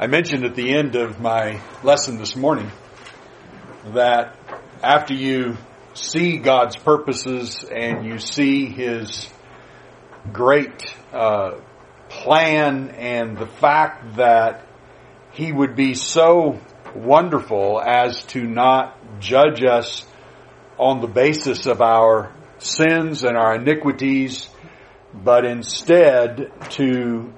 I mentioned at the end of my lesson this morning that after you see God's purposes and you see His great uh, plan and the fact that He would be so wonderful as to not judge us on the basis of our sins and our iniquities, but instead to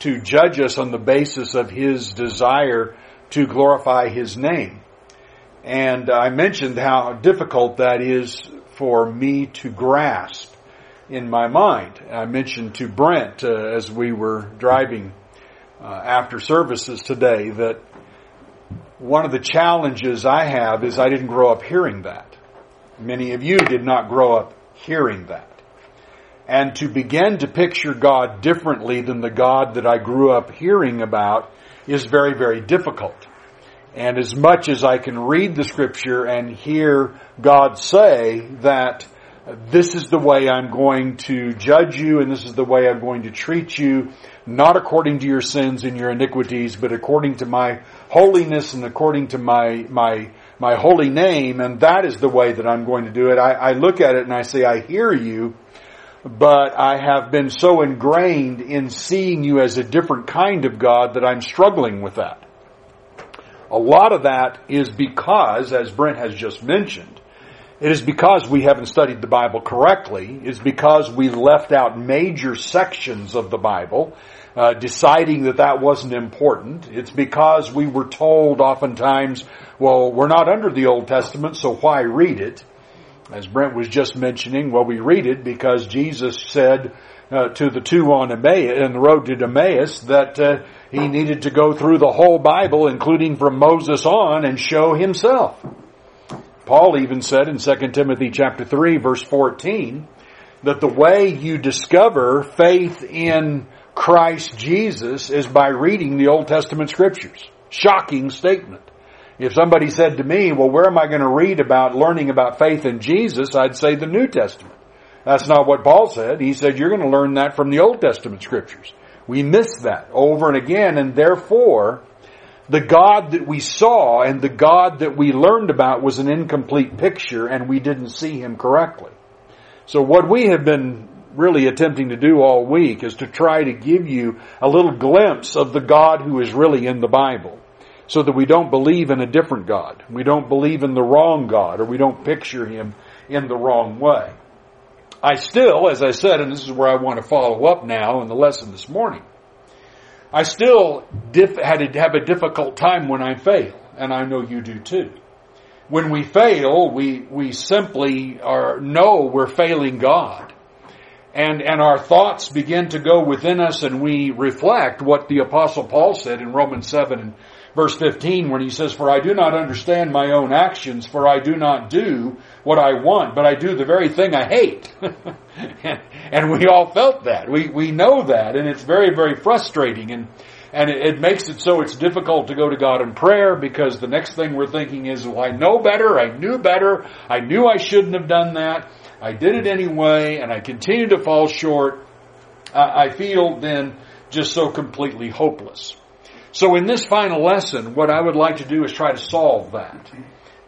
to judge us on the basis of his desire to glorify his name. And I mentioned how difficult that is for me to grasp in my mind. I mentioned to Brent uh, as we were driving uh, after services today that one of the challenges I have is I didn't grow up hearing that. Many of you did not grow up hearing that and to begin to picture God differently than the God that I grew up hearing about is very, very difficult. And as much as I can read the scripture and hear God say that this is the way I'm going to judge you and this is the way I'm going to treat you, not according to your sins and your iniquities, but according to my holiness and according to my, my, my holy name, and that is the way that I'm going to do it. I, I look at it and I say, I hear you, but I have been so ingrained in seeing you as a different kind of God that I'm struggling with that. A lot of that is because, as Brent has just mentioned, it is because we haven't studied the Bible correctly. It's because we left out major sections of the Bible, uh, deciding that that wasn't important. It's because we were told oftentimes, well, we're not under the Old Testament, so why read it? As Brent was just mentioning, well, we read it because Jesus said uh, to the two on Emmaus, in the road to Emmaus that uh, he needed to go through the whole Bible, including from Moses on, and show himself. Paul even said in 2 Timothy chapter 3 verse 14 that the way you discover faith in Christ Jesus is by reading the Old Testament scriptures. Shocking statement. If somebody said to me, well, where am I going to read about learning about faith in Jesus? I'd say the New Testament. That's not what Paul said. He said you're going to learn that from the Old Testament scriptures. We miss that over and again, and therefore, the God that we saw and the God that we learned about was an incomplete picture, and we didn't see him correctly. So what we have been really attempting to do all week is to try to give you a little glimpse of the God who is really in the Bible so that we don't believe in a different God. We don't believe in the wrong God or we don't picture Him in the wrong way. I still, as I said, and this is where I want to follow up now in the lesson this morning, I still diff- had to have a difficult time when I fail, and I know you do too. When we fail, we, we simply are, know we're failing God. And, and our thoughts begin to go within us and we reflect what the apostle Paul said in Romans 7 and verse 15 when he says, For I do not understand my own actions, for I do not do what I want, but I do the very thing I hate. and we all felt that. We, we know that, and it's very, very frustrating. And, and it, it makes it so it's difficult to go to God in prayer because the next thing we're thinking is, well, I know better, I knew better, I knew I shouldn't have done that, I did it anyway, and I continue to fall short. I feel then just so completely hopeless. So in this final lesson, what I would like to do is try to solve that.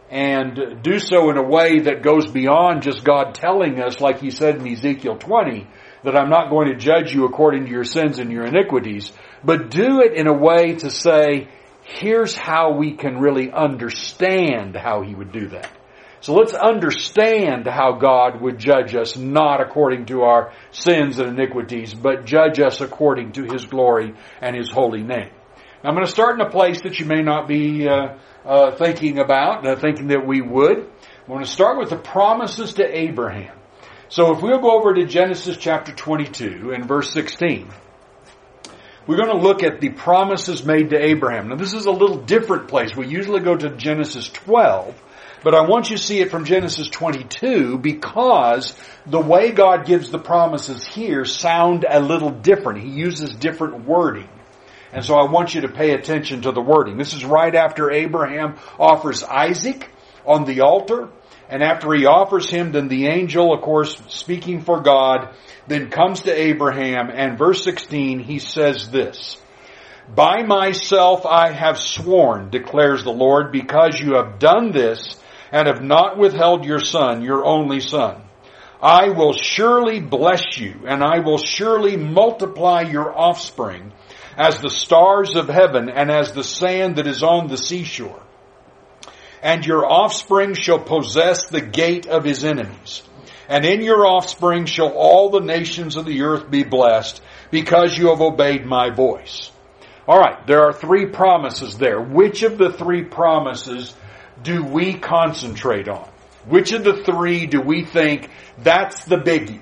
And do so in a way that goes beyond just God telling us, like he said in Ezekiel 20, that I'm not going to judge you according to your sins and your iniquities, but do it in a way to say, here's how we can really understand how he would do that. So let's understand how God would judge us, not according to our sins and iniquities, but judge us according to His glory and His holy name. I'm going to start in a place that you may not be uh, uh, thinking about, uh, thinking that we would. I'm going to start with the promises to Abraham. So if we'll go over to Genesis chapter 22 and verse 16, we're going to look at the promises made to Abraham. Now this is a little different place. We usually go to Genesis 12, but I want you to see it from Genesis 22 because the way God gives the promises here sound a little different. He uses different wording. And so I want you to pay attention to the wording. This is right after Abraham offers Isaac on the altar. And after he offers him, then the angel, of course, speaking for God, then comes to Abraham and verse 16, he says this, By myself I have sworn, declares the Lord, because you have done this and have not withheld your son, your only son. I will surely bless you and I will surely multiply your offspring as the stars of heaven and as the sand that is on the seashore. And your offspring shall possess the gate of his enemies. And in your offspring shall all the nations of the earth be blessed because you have obeyed my voice. Alright, there are three promises there. Which of the three promises do we concentrate on? Which of the three do we think that's the biggie?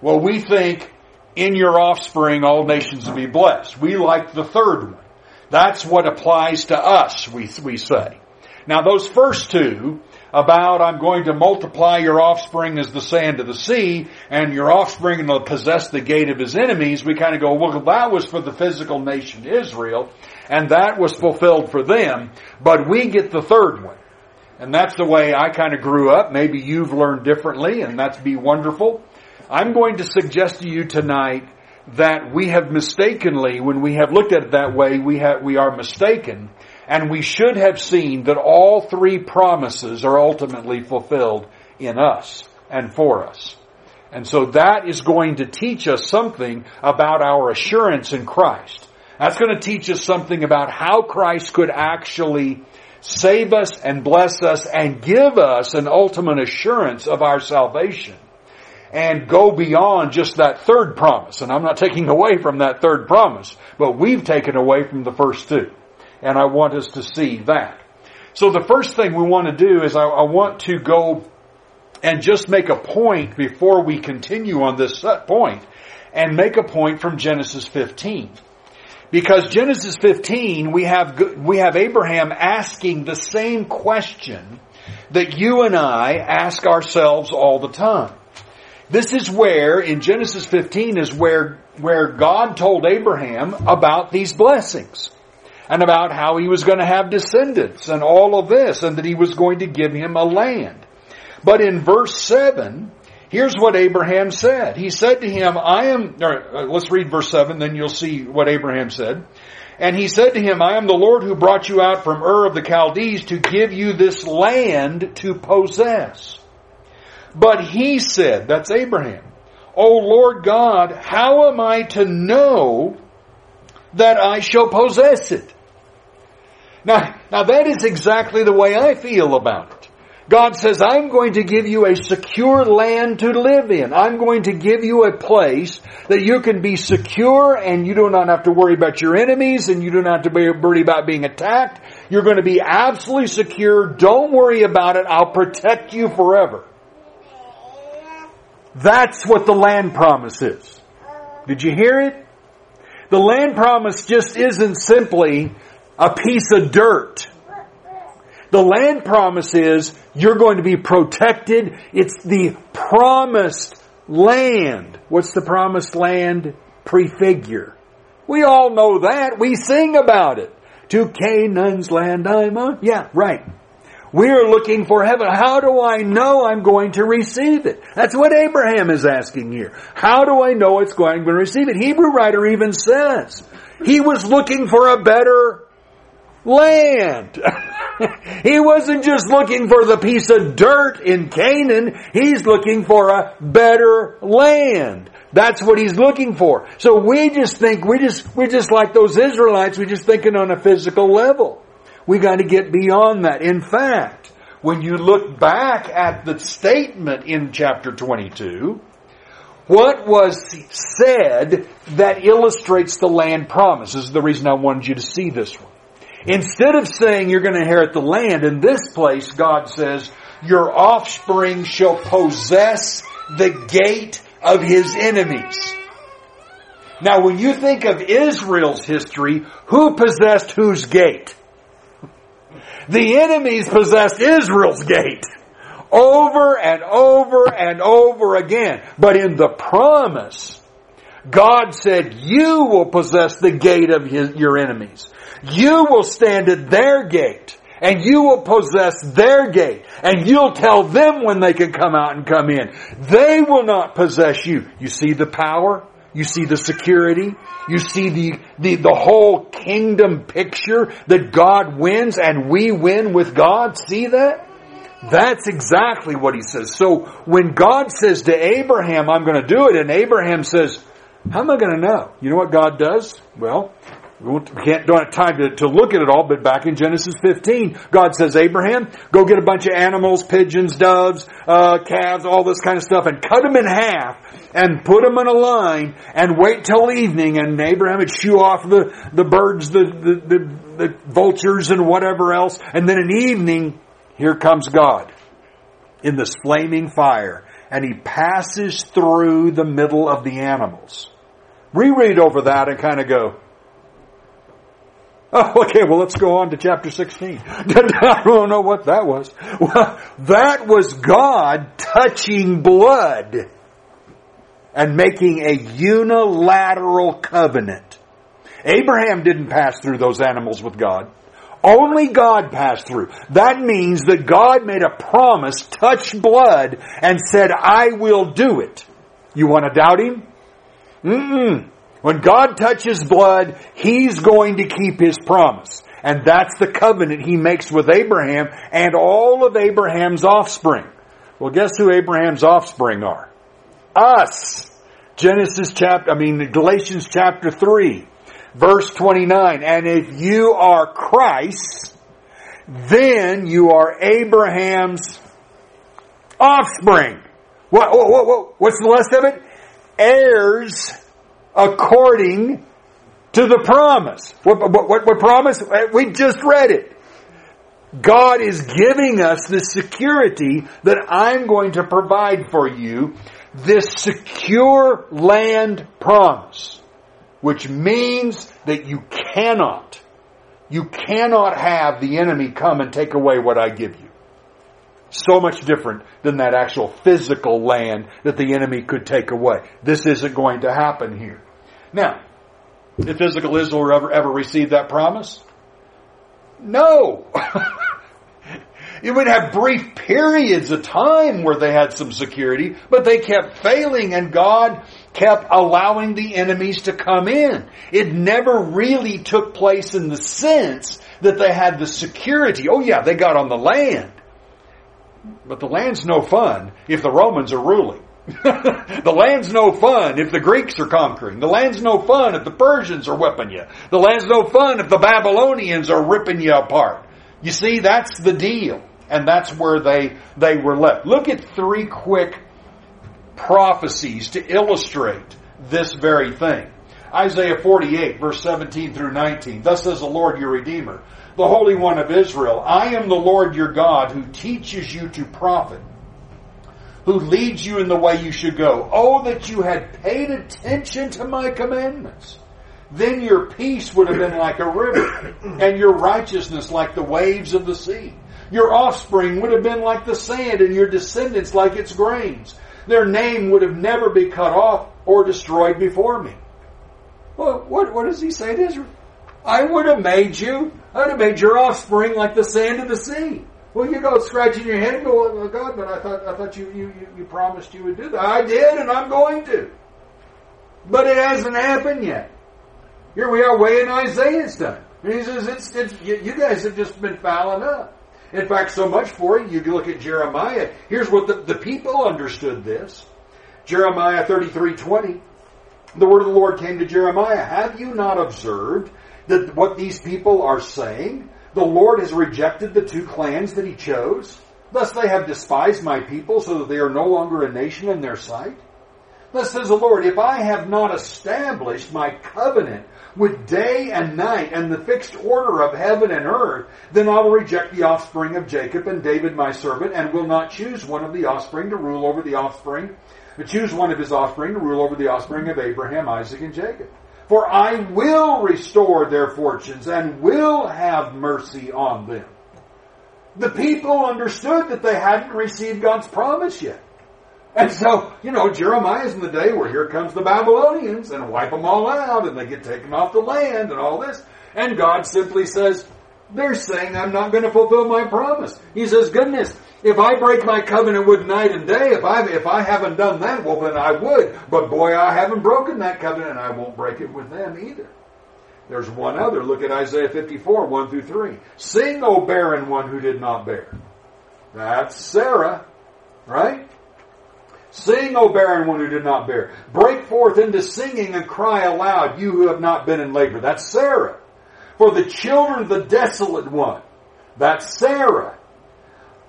Well, we think in your offspring all nations will be blessed. We like the third one. That's what applies to us, we, we say. Now those first two, about I'm going to multiply your offspring as the sand of the sea, and your offspring will possess the gate of his enemies, we kind of go, well that was for the physical nation Israel, and that was fulfilled for them, but we get the third one. And that's the way I kind of grew up. Maybe you've learned differently, and that's be wonderful. I'm going to suggest to you tonight that we have mistakenly, when we have looked at it that way, we have, we are mistaken, and we should have seen that all three promises are ultimately fulfilled in us and for us. And so that is going to teach us something about our assurance in Christ. That's going to teach us something about how Christ could actually save us and bless us and give us an ultimate assurance of our salvation and go beyond just that third promise. And I'm not taking away from that third promise, but we've taken away from the first two. And I want us to see that. So the first thing we want to do is I, I want to go and just make a point before we continue on this point and make a point from Genesis 15. Because Genesis 15, we have, we have Abraham asking the same question that you and I ask ourselves all the time. This is where, in Genesis 15, is where, where God told Abraham about these blessings. And about how he was going to have descendants and all of this, and that he was going to give him a land. But in verse 7, Here's what Abraham said. He said to him, I am, uh, let's read verse 7, then you'll see what Abraham said. And he said to him, I am the Lord who brought you out from Ur of the Chaldees to give you this land to possess. But he said, that's Abraham, O Lord God, how am I to know that I shall possess it? Now, now that is exactly the way I feel about it. God says, I'm going to give you a secure land to live in. I'm going to give you a place that you can be secure and you do not have to worry about your enemies and you do not have to worry about being attacked. You're going to be absolutely secure. Don't worry about it. I'll protect you forever. That's what the land promise is. Did you hear it? The land promise just isn't simply a piece of dirt the land promise is you're going to be protected. It's the promised land. What's the promised land? Prefigure. We all know that. We sing about it. To Canaan's land I'm on. Yeah, right. We're looking for heaven. How do I know I'm going to receive it? That's what Abraham is asking here. How do I know it's going, to receive it? Hebrew writer even says he was looking for a better land. he wasn't just looking for the piece of dirt in Canaan. He's looking for a better land. That's what he's looking for. So we just think, we just, we're just like those Israelites, we're just thinking on a physical level. We gotta get beyond that. In fact, when you look back at the statement in chapter 22, what was said that illustrates the land promise? This is the reason I wanted you to see this one. Instead of saying you're going to inherit the land, in this place God says, your offspring shall possess the gate of his enemies. Now when you think of Israel's history, who possessed whose gate? The enemies possessed Israel's gate. Over and over and over again. But in the promise, God said, you will possess the gate of his, your enemies. You will stand at their gate and you will possess their gate and you'll tell them when they can come out and come in. They will not possess you. You see the power? You see the security. You see the, the, the whole kingdom picture that God wins and we win with God. See that? That's exactly what he says. So when God says to Abraham, I'm going to do it, and Abraham says, how am I going to know? You know what God does? Well, we can't, don't have time to, to look at it all, but back in Genesis 15, God says, Abraham, go get a bunch of animals, pigeons, doves, uh, calves, all this kind of stuff, and cut them in half, and put them in a line, and wait till evening, and Abraham would shoo off the, the birds, the, the, the, the vultures, and whatever else, and then in the evening, here comes God in this flaming fire, and he passes through the middle of the animals. Reread over that and kind of go, Oh, okay, well let's go on to chapter 16. I don't know what that was. Well, that was God touching blood and making a unilateral covenant. Abraham didn't pass through those animals with God. Only God passed through. That means that God made a promise, touched blood, and said, I will do it. You want to doubt Him? Mm-mm. When God touches blood, He's going to keep His promise. And that's the covenant He makes with Abraham and all of Abraham's offspring. Well, guess who Abraham's offspring are? Us. Genesis chapter, I mean, Galatians chapter 3, verse 29. And if you are Christ, then you are Abraham's offspring. What, what, what, what's the rest of it? Heirs according to the promise. What, what, what, promise? We just read it. God is giving us the security that I'm going to provide for you this secure land promise, which means that you cannot, you cannot have the enemy come and take away what I give you. So much different than that actual physical land that the enemy could take away. This isn't going to happen here. Now, did physical Israel ever, ever receive that promise? No. It would have brief periods of time where they had some security, but they kept failing and God kept allowing the enemies to come in. It never really took place in the sense that they had the security. Oh yeah, they got on the land. But the land's no fun if the Romans are ruling. the land's no fun if the Greeks are conquering. The land's no fun if the Persians are whipping you. The land's no fun if the Babylonians are ripping you apart. You see, that's the deal. And that's where they, they were left. Look at three quick prophecies to illustrate this very thing. Isaiah 48 verse 17 through 19. Thus says the Lord your Redeemer the Holy One of Israel. I am the Lord your God who teaches you to profit, who leads you in the way you should go. Oh, that you had paid attention to my commandments. Then your peace would have been like a river, and your righteousness like the waves of the sea. Your offspring would have been like the sand, and your descendants like its grains. Their name would have never been cut off or destroyed before me. Well, what, what does he say to Israel? I would have made you, I would have made your offspring like the sand of the sea. Well, you go scratching your head and go, oh God, but I thought, I thought you, you, you promised you would do that. I did, and I'm going to. But it hasn't happened yet. Here we are way in Isaiah's time. And he says, it's, it's, you guys have just been fouling up. In fact, so much for it, you look at Jeremiah. Here's what the, the people understood this. Jeremiah 33, 20. The word of the Lord came to Jeremiah. Have you not observed that what these people are saying? The Lord has rejected the two clans that he chose. Thus they have despised my people so that they are no longer a nation in their sight. Thus says the Lord, if I have not established my covenant with day and night and the fixed order of heaven and earth, then I will reject the offspring of Jacob and David my servant and will not choose one of the offspring to rule over the offspring, but choose one of his offspring to rule over the offspring of Abraham, Isaac, and Jacob. For I will restore their fortunes and will have mercy on them. The people understood that they hadn't received God's promise yet. And so, you know, Jeremiah's in the day where here comes the Babylonians and wipe them all out and they get taken off the land and all this. And God simply says, they're saying I'm not going to fulfill my promise. He says, goodness, If I break my covenant with night and day, if I if I haven't done that, well then I would. But boy, I haven't broken that covenant, and I won't break it with them either. There's one other. Look at Isaiah 54, 1 through 3. Sing, O barren one who did not bear. That's Sarah, right? Sing, O barren one who did not bear. Break forth into singing and cry aloud, you who have not been in labor. That's Sarah. For the children of the desolate one. That's Sarah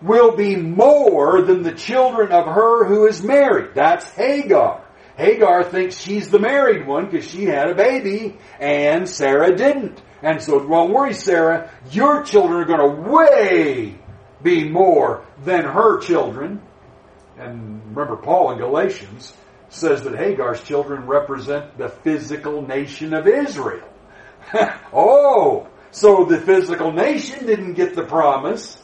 will be more than the children of her who is married. That's Hagar. Hagar thinks she's the married one because she had a baby and Sarah didn't. And so don't worry, Sarah, your children are going to way be more than her children. And remember, Paul in Galatians says that Hagar's children represent the physical nation of Israel. oh, so the physical nation didn't get the promise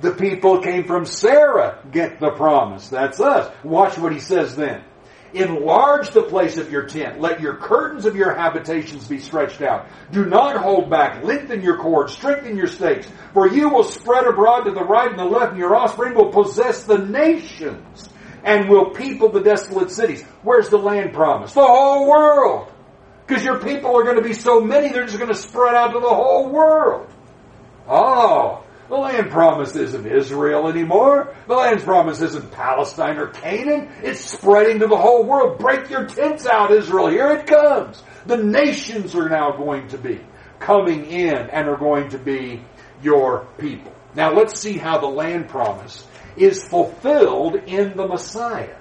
the people came from Sarah get the promise. That's us. Watch what he says then. Enlarge the place of your tent. Let your curtains of your habitations be stretched out. Do not hold back. Lengthen your cords. Strengthen your stakes. For you will spread abroad to the right and the left, and your offspring will possess the nations and will people the desolate cities. Where's the land promise? The whole world. Because your people are going to be so many, they're just going to spread out to the whole world. Oh, the land promise isn't Israel anymore. The land promise isn't Palestine or Canaan. It's spreading to the whole world. Break your tents out, Israel. Here it comes. The nations are now going to be coming in and are going to be your people. Now let's see how the land promise is fulfilled in the Messiah.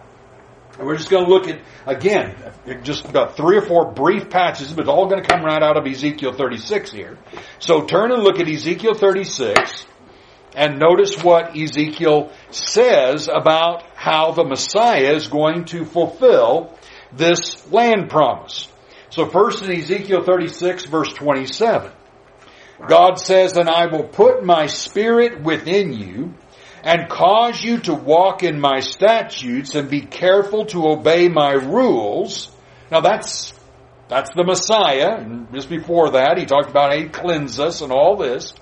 And we're just going to look at, again, just about three or four brief patches, but it's all going to come right out of Ezekiel 36 here. So turn and look at Ezekiel 36. And notice what Ezekiel says about how the Messiah is going to fulfill this land promise. So first in Ezekiel 36 verse 27, God says, And I will put my spirit within you and cause you to walk in my statutes and be careful to obey my rules. Now that's, that's the Messiah. And just before that, he talked about he cleanse us and all this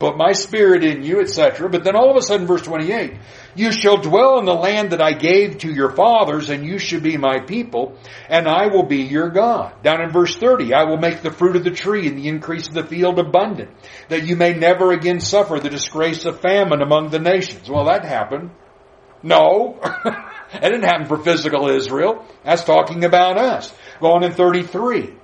put my spirit in you, etc. But then all of a sudden, verse 28, you shall dwell in the land that I gave to your fathers, and you shall be my people, and I will be your God. Down in verse 30, I will make the fruit of the tree and the increase of the field abundant, that you may never again suffer the disgrace of famine among the nations. Well, that happened. No. it didn't happen for physical Israel. That's talking about us. Going in 33.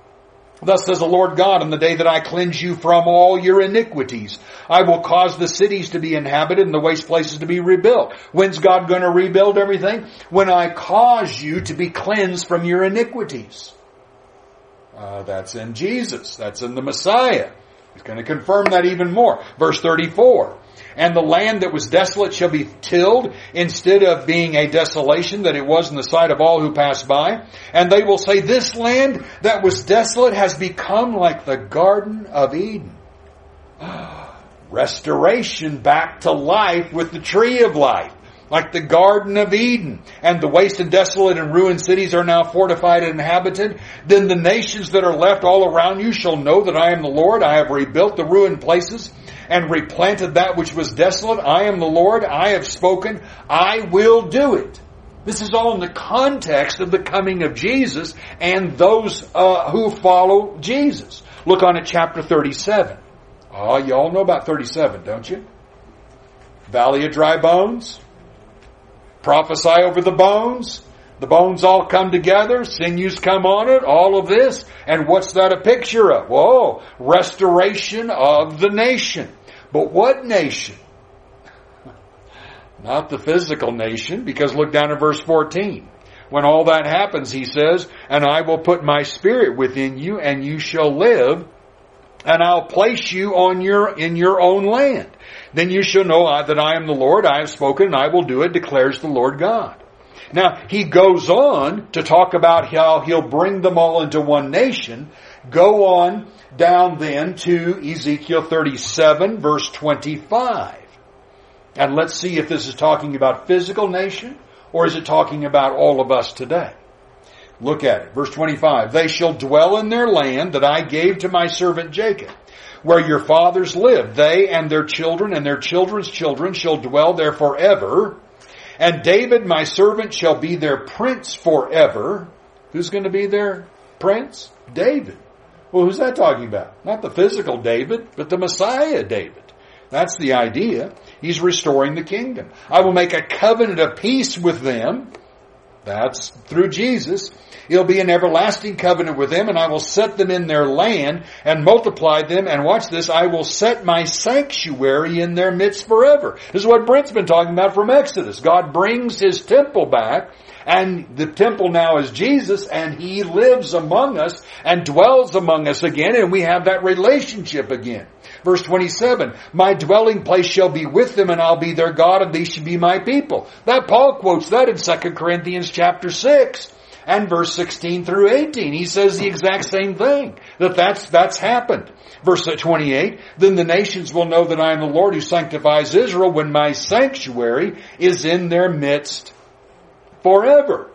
Thus says the Lord God, on the day that I cleanse you from all your iniquities, I will cause the cities to be inhabited and the waste places to be rebuilt. When's God going to rebuild everything? When I cause you to be cleansed from your iniquities. Uh, that's in Jesus. That's in the Messiah. He's going to confirm that even more. Verse 34 and the land that was desolate shall be tilled instead of being a desolation that it was in the sight of all who pass by. And they will say, this land that was desolate has become like the Garden of Eden. Restoration back to life with the tree of life like the Garden of Eden, and the waste and desolate and ruined cities are now fortified and inhabited, then the nations that are left all around you shall know that I am the Lord. I have rebuilt the ruined places and replanted that which was desolate. I am the Lord. I have spoken. I will do it. This is all in the context of the coming of Jesus and those uh, who follow Jesus. Look on at chapter 37. Oh, you all know about 37, don't you? Valley of dry bones. Prophesy over the bones. The bones all come together, sinews come on it, all of this. And what's that a picture of? Whoa, restoration of the nation. But what nation? Not the physical nation, because look down at verse 14. When all that happens, he says, and I will put my spirit within you and you shall live and I'll place you on your, in your own land. Then you shall know that I am the Lord. I have spoken and I will do it, declares the Lord God. Now, he goes on to talk about how he'll bring them all into one nation. Go on down then to Ezekiel 37 verse 25. And let's see if this is talking about physical nation or is it talking about all of us today. Look at it. Verse 25. They shall dwell in their land that I gave to my servant Jacob, where your fathers lived. They and their children and their children's children shall dwell there forever. And David, my servant, shall be their prince forever. Who's going to be their prince? David. Well, who's that talking about? Not the physical David, but the Messiah David. That's the idea. He's restoring the kingdom. I will make a covenant of peace with them. That's through Jesus. It'll be an everlasting covenant with them and I will set them in their land and multiply them and watch this, I will set my sanctuary in their midst forever. This is what Brent's been talking about from Exodus. God brings His temple back and the temple now is Jesus and He lives among us and dwells among us again and we have that relationship again. Verse 27, my dwelling place shall be with them and I'll be their God and they shall be my people. That Paul quotes that in 2 Corinthians chapter 6 and verse 16 through 18. He says the exact same thing. That that's, that's happened. Verse 28, then the nations will know that I am the Lord who sanctifies Israel when my sanctuary is in their midst forever.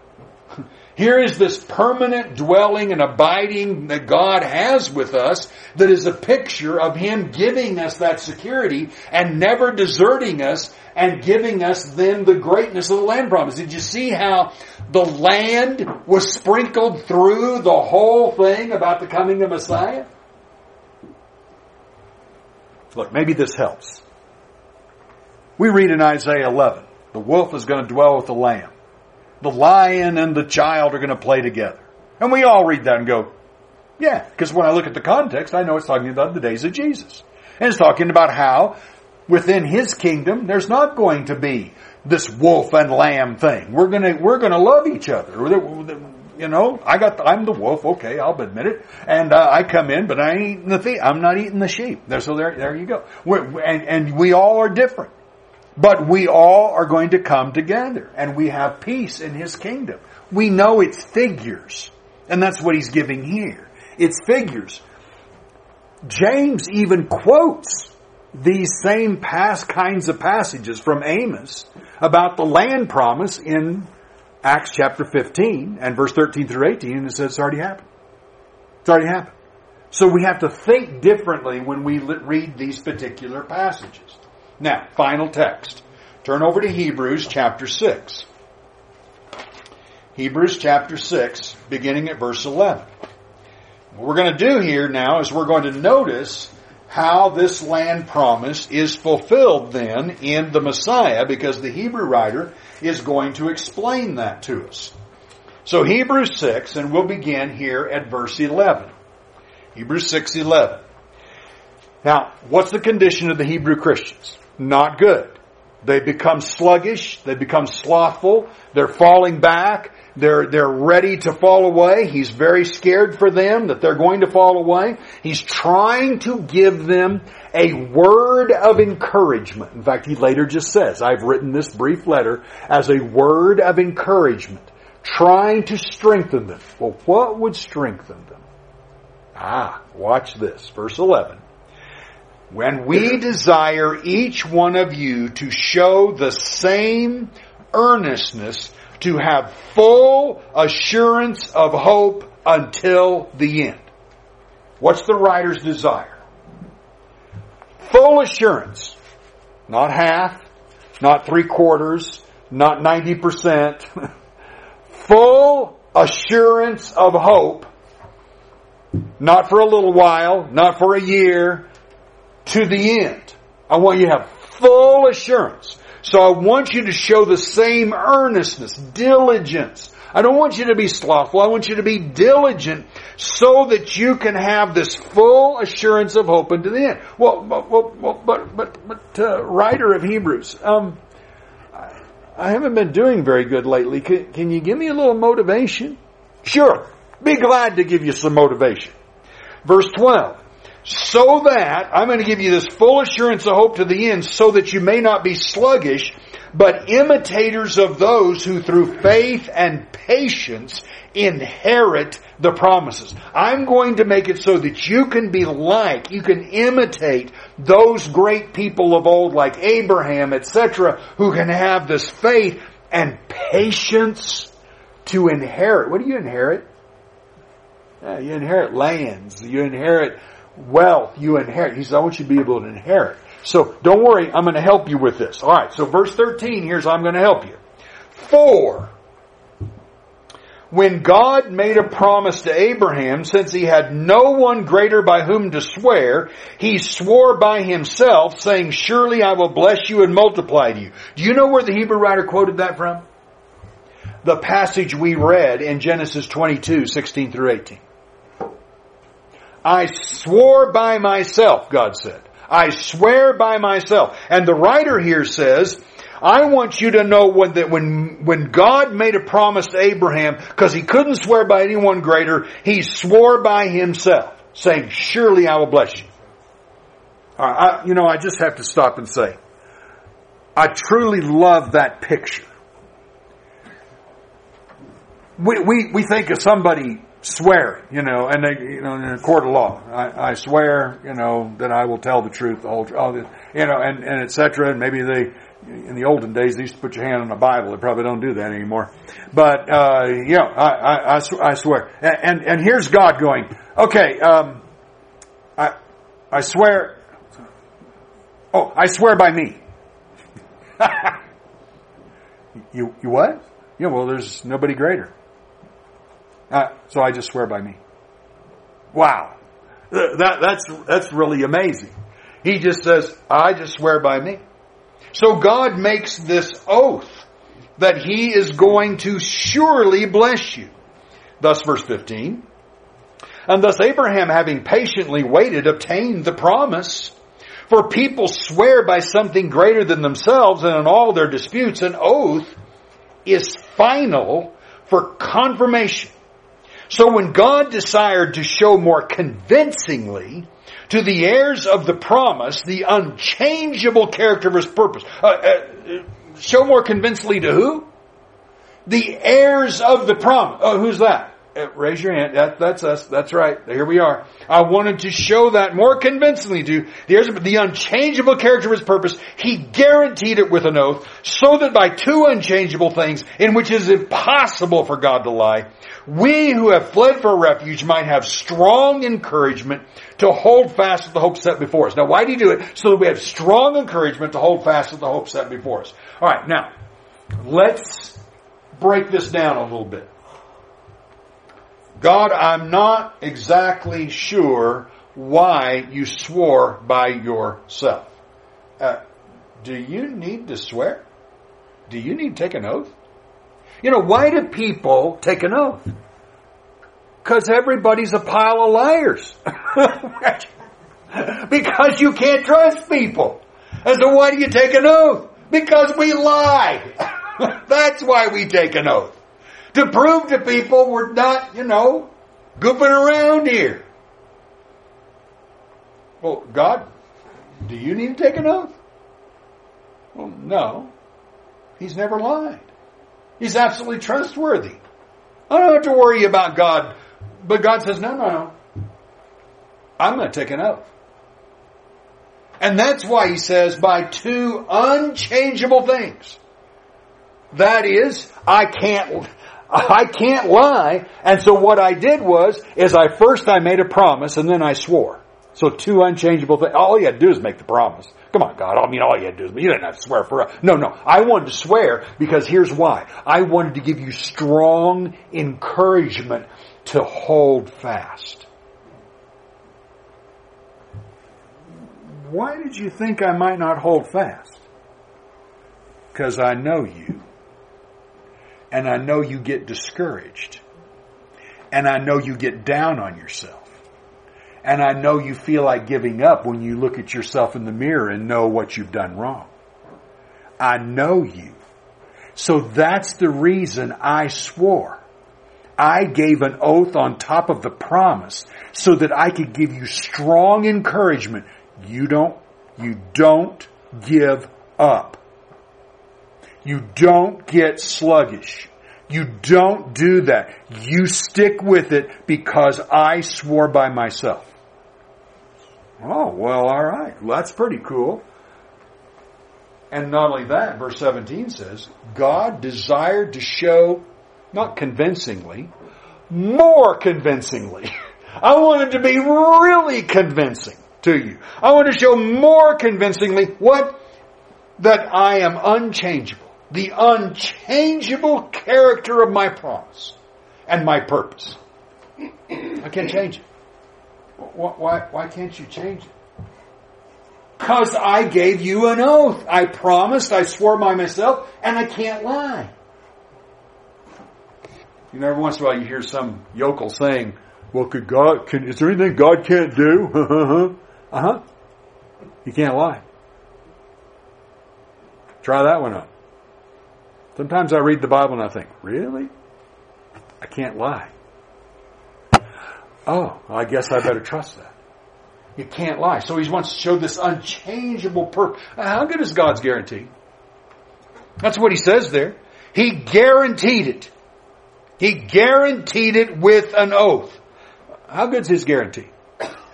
Here is this permanent dwelling and abiding that God has with us that is a picture of Him giving us that security and never deserting us and giving us then the greatness of the land promise. Did you see how the land was sprinkled through the whole thing about the coming of Messiah? Look, maybe this helps. We read in Isaiah 11, the wolf is going to dwell with the lamb. The lion and the child are going to play together. And we all read that and go, yeah, because when I look at the context, I know it's talking about the days of Jesus. And it's talking about how within his kingdom, there's not going to be this wolf and lamb thing. We're gonna, we're gonna love each other. You know, I got, the, I'm the wolf, okay, I'll admit it. And uh, I come in, but I ain't eating the thief. I'm not eating the sheep. There, so there, there you go. We're, and, and we all are different. But we all are going to come together and we have peace in His kingdom. We know it's figures. And that's what He's giving here. It's figures. James even quotes these same past kinds of passages from Amos about the land promise in Acts chapter 15 and verse 13 through 18 and it says it's already happened. It's already happened. So we have to think differently when we read these particular passages. Now, final text. Turn over to Hebrews chapter 6. Hebrews chapter 6, beginning at verse 11. What we're going to do here now is we're going to notice how this land promise is fulfilled then in the Messiah because the Hebrew writer is going to explain that to us. So Hebrews 6 and we'll begin here at verse 11. Hebrews 6:11. Now, what's the condition of the Hebrew Christians? Not good. They become sluggish, they become slothful, they're falling back, they're, they're ready to fall away. He's very scared for them that they're going to fall away. He's trying to give them a word of encouragement. In fact, he later just says, I've written this brief letter as a word of encouragement, trying to strengthen them. Well, what would strengthen them? Ah, watch this. Verse 11. When we desire each one of you to show the same earnestness to have full assurance of hope until the end. What's the writer's desire? Full assurance. Not half, not three quarters, not 90%. Full assurance of hope. Not for a little while, not for a year, to the end. I want you to have full assurance. So I want you to show the same earnestness, diligence. I don't want you to be slothful. I want you to be diligent so that you can have this full assurance of hope unto the end. Well, but, but, but, uh, writer of Hebrews, um, I haven't been doing very good lately. Can, can you give me a little motivation? Sure. Be glad to give you some motivation. Verse 12 so that, I'm going to give you this full assurance of hope to the end, so that you may not be sluggish, but imitators of those who through faith and patience inherit the promises. I'm going to make it so that you can be like, you can imitate those great people of old like Abraham, etc., who can have this faith and patience to inherit. What do you inherit? You inherit lands. You inherit wealth. You inherit. He says, I want you to be able to inherit. So don't worry, I'm going to help you with this. Alright, so verse 13, here's how I'm going to help you. For, when God made a promise to Abraham, since he had no one greater by whom to swear, he swore by himself, saying, Surely I will bless you and multiply you. Do you know where the Hebrew writer quoted that from? The passage we read in Genesis 22, 16 through 18. I swore by myself, God said. I swear by myself. And the writer here says, I want you to know when, that when, when God made a promise to Abraham, because he couldn't swear by anyone greater, he swore by himself, saying, surely I will bless you. I, you know, I just have to stop and say, I truly love that picture. We, we, we think of somebody swearing, you know, and they, you know, in a court of law, I, I swear, you know, that I will tell the truth, the whole truth, you know, and, and et cetera, and maybe they, in the olden days, they used to put your hand on the Bible. They probably don't do that anymore. But, uh, know, I, I, I, swear. And, and here's God going, okay, um, I, I swear, oh, I swear by me. you, you what? Yeah, well, there's nobody greater. Uh, so I just swear by me. Wow. That, that's, that's really amazing. He just says, I just swear by me. So God makes this oath that He is going to surely bless you. Thus verse 15. And thus Abraham having patiently waited obtained the promise. For people swear by something greater than themselves and in all their disputes an oath is final for confirmation. So when God desired to show more convincingly to the heirs of the promise the unchangeable character of his purpose, uh, uh, show more convincingly to who? The heirs of the promise. Oh, who's that? Uh, raise your hand. That, that's us. That's right. Here we are. I wanted to show that more convincingly to the, the unchangeable character of his purpose. He guaranteed it with an oath so that by two unchangeable things in which it is impossible for God to lie, we who have fled for refuge might have strong encouragement to hold fast to the hope set before us. Now why do you do it? So that we have strong encouragement to hold fast to the hope set before us. Alright, now, let's break this down a little bit. God, I'm not exactly sure why you swore by yourself. Uh, do you need to swear? Do you need to take an oath? You know, why do people take an oath? Because everybody's a pile of liars. because you can't trust people. And so why do you take an oath? Because we lie. That's why we take an oath to prove to people we're not, you know, goofing around here. Well, God, do you need to take an oath? Well, no. He's never lied. He's absolutely trustworthy. I don't have to worry about God. But God says, no, no, no. I'm going to take an oath. And that's why he says, by two unchangeable things. That is, I can't, I can't lie. And so what I did was, is I first I made a promise and then I swore. So two unchangeable things. All you had to do is make the promise. Come on, God. I mean, all you had to do is, you didn't have to swear for, no, no. I wanted to swear because here's why. I wanted to give you strong encouragement to hold fast. Why did you think I might not hold fast? Because I know you and I know you get discouraged. And I know you get down on yourself. And I know you feel like giving up when you look at yourself in the mirror and know what you've done wrong. I know you. So that's the reason I swore. I gave an oath on top of the promise so that I could give you strong encouragement. You don't, you don't give up. You don't get sluggish. You don't do that. You stick with it because I swore by myself. Oh, well, alright. Well, that's pretty cool. And not only that, verse 17 says, God desired to show not convincingly, more convincingly. I want it to be really convincing to you. I want to show more convincingly what? That I am unchangeable. The unchangeable character of my promise and my purpose. I can't change it. Why, why can't you change it? Because I gave you an oath. I promised, I swore by myself, and I can't lie. You know, every once in a while you hear some yokel saying, well, could God, can, is there anything God can't do? uh huh. You can't lie. Try that one out. Sometimes I read the Bible and I think, really? I can't lie. Oh, I guess I better trust that. You can't lie. So he wants to show this unchangeable purpose. How good is God's guarantee? That's what he says there. He guaranteed it. He guaranteed it with an oath. How good's his guarantee?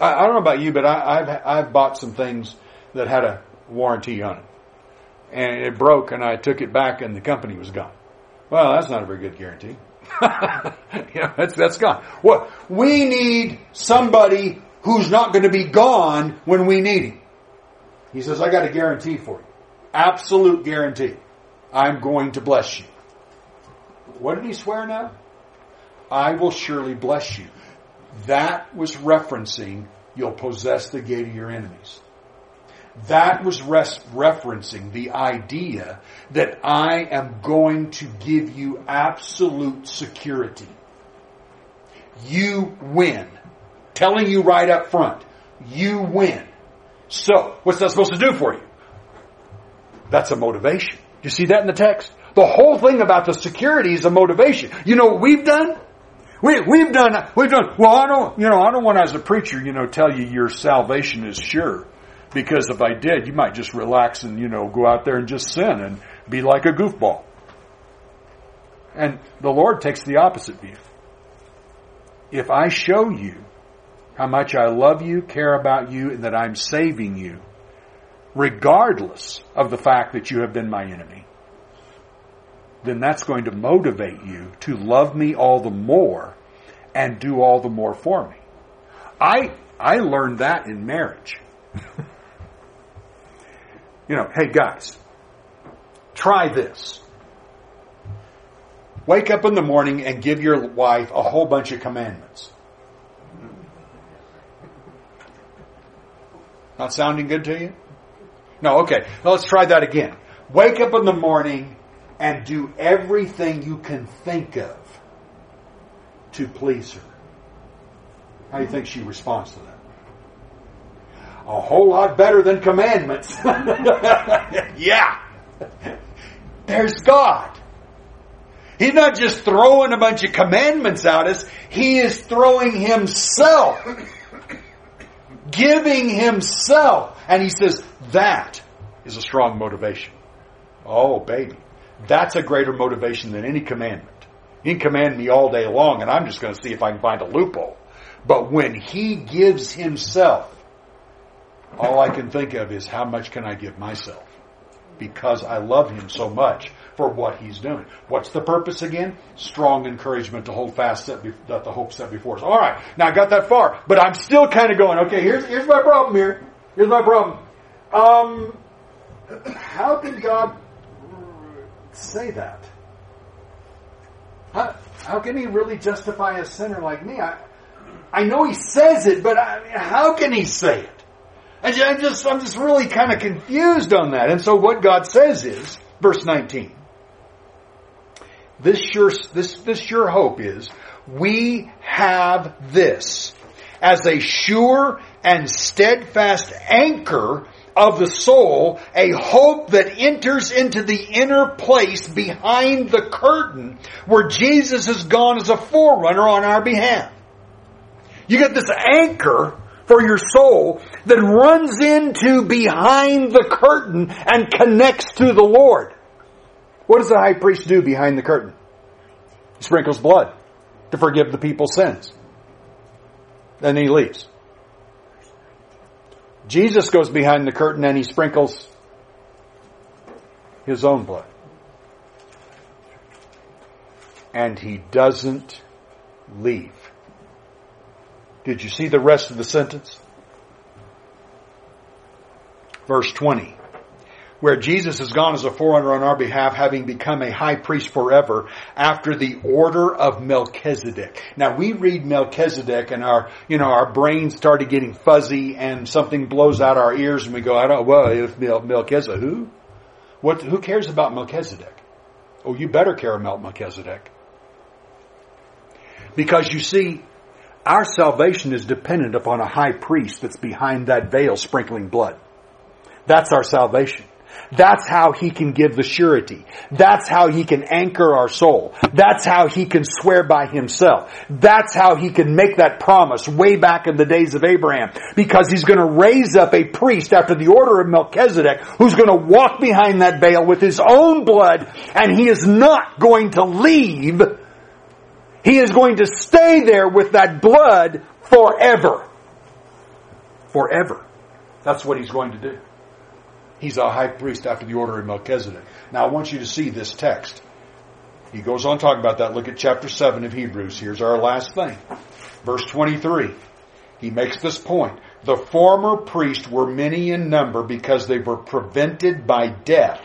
I, I don't know about you, but I, have I've bought some things that had a warranty on it, and it broke, and I took it back, and the company was gone. Well, that's not a very good guarantee. yeah, that's that's gone. What we need somebody who's not going to be gone when we need him. He says, "I got a guarantee for you, absolute guarantee. I'm going to bless you." What did he swear now? I will surely bless you. That was referencing you'll possess the gate of your enemies. That was res- referencing the idea that I am going to give you absolute security. You win. Telling you right up front, you win. So, what's that supposed to do for you? That's a motivation. You see that in the text? The whole thing about the security is a motivation. You know what we've done? We, we've done, we've done, well, I don't, you know, I don't want as a preacher, you know, tell you your salvation is sure. Because if I did, you might just relax and, you know, go out there and just sin and be like a goofball. And the Lord takes the opposite view. If I show you how much I love you, care about you, and that I'm saving you, regardless of the fact that you have been my enemy, then that's going to motivate you to love me all the more and do all the more for me. I, I learned that in marriage. you know, hey guys, try this. Wake up in the morning and give your wife a whole bunch of commandments. Not sounding good to you? No, okay. Well, let's try that again. Wake up in the morning and do everything you can think of to please her. How do you think she responds to that? A whole lot better than commandments. yeah. There's God. He's not just throwing a bunch of commandments at us, He is throwing Himself. Giving Himself. And He says, that is a strong motivation. Oh, baby. That's a greater motivation than any commandment. He can command me all day long and I'm just going to see if I can find a loophole. But when he gives himself, all I can think of is how much can I give myself? Because I love him so much for what he's doing. What's the purpose again? Strong encouragement to hold fast that, that the hope set before us. All right, now I got that far, but I'm still kind of going. Okay, here's here's my problem here. Here's my problem. Um, how can God say that? How, how can he really justify a sinner like me? I, I know he says it, but I, how can he say it? I'm just, I'm just really kind of confused on that. And so what God says is, verse 19, this sure, this, this sure hope is, we have this as a sure and steadfast anchor of the soul, a hope that enters into the inner place behind the curtain where Jesus has gone as a forerunner on our behalf. You get this anchor for your soul that runs into behind the curtain and connects to the Lord. What does the high priest do behind the curtain? He sprinkles blood to forgive the people's sins. Then he leaves. Jesus goes behind the curtain and he sprinkles his own blood. and he doesn't leave. Did you see the rest of the sentence? Verse 20 where Jesus has gone as a forerunner on our behalf, having become a high priest forever after the order of Melchizedek. Now we read Melchizedek and our, you know, our brains started getting fuzzy and something blows out our ears and we go, I don't, well, if Mel- Melchizedek, who? What, who cares about Melchizedek? Oh, you better care about Melchizedek. Because you see, our salvation is dependent upon a high priest that's behind that veil sprinkling blood. That's our salvation. That's how he can give the surety. That's how he can anchor our soul. That's how he can swear by himself. That's how he can make that promise way back in the days of Abraham. Because he's going to raise up a priest after the order of Melchizedek who's going to walk behind that veil with his own blood and he is not going to leave. He is going to stay there with that blood forever. Forever. That's what he's going to do. He's a high priest after the order of Melchizedek. Now I want you to see this text. He goes on talking about that. Look at chapter 7 of Hebrews. Here's our last thing. Verse 23. He makes this point. The former priests were many in number because they were prevented by death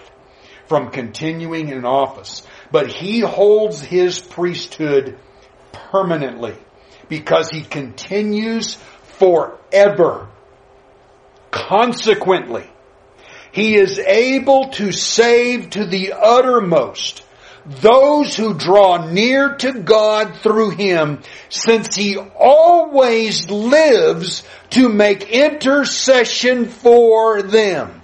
from continuing in office. But he holds his priesthood permanently because he continues forever. Consequently, he is able to save to the uttermost those who draw near to God through Him, since He always lives to make intercession for them.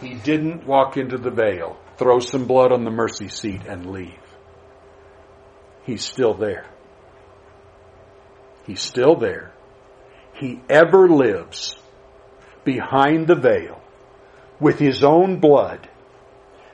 He didn't walk into the veil, throw some blood on the mercy seat, and leave. He's still there. He's still there. He ever lives behind the veil with his own blood,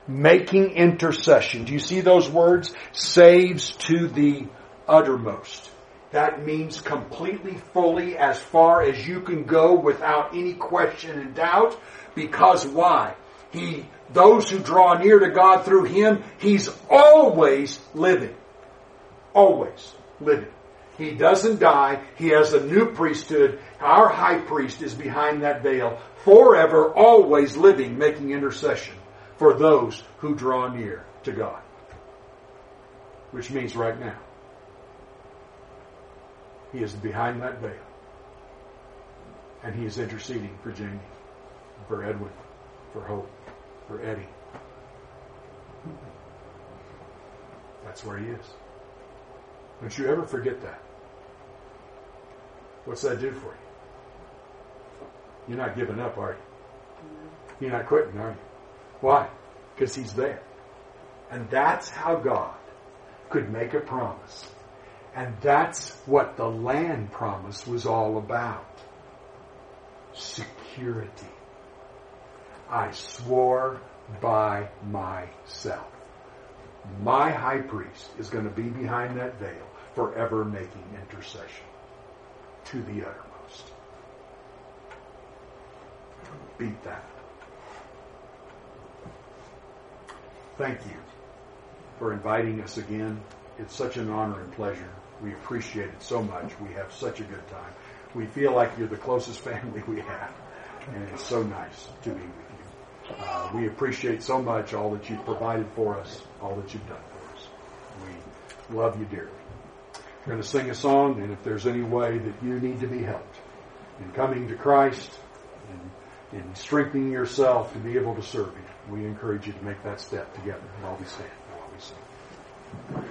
making intercession. Do you see those words? Saves to the uttermost. That means completely, fully, as far as you can go without any question and doubt. Because why? He, those who draw near to God through Him, He's always living. Always living. He doesn't die. He has a new priesthood. Our high priest is behind that veil, forever, always living, making intercession for those who draw near to God. Which means right now. He is behind that veil. And he is interceding for Jamie, for Edwin, for Hope, for Eddie. That's where he is. Don't you ever forget that. What's that do for you? You're not giving up, are you? You're not quitting, are you? Why? Because He's there. And that's how God could make a promise. And that's what the land promise was all about. Security. I swore by myself. My high priest is going to be behind that veil forever making intercession to the uttermost. Beat that. Thank you for inviting us again. It's such an honor and pleasure. We appreciate it so much. We have such a good time. We feel like you're the closest family we have. And it's so nice to be with you. Uh, we appreciate so much all that you've provided for us, all that you've done for us. We love you dearly. We're going to sing a song, and if there's any way that you need to be helped in coming to Christ and in strengthening yourself to be able to serve Him, we encourage you to make that step together while we stand, while we sing.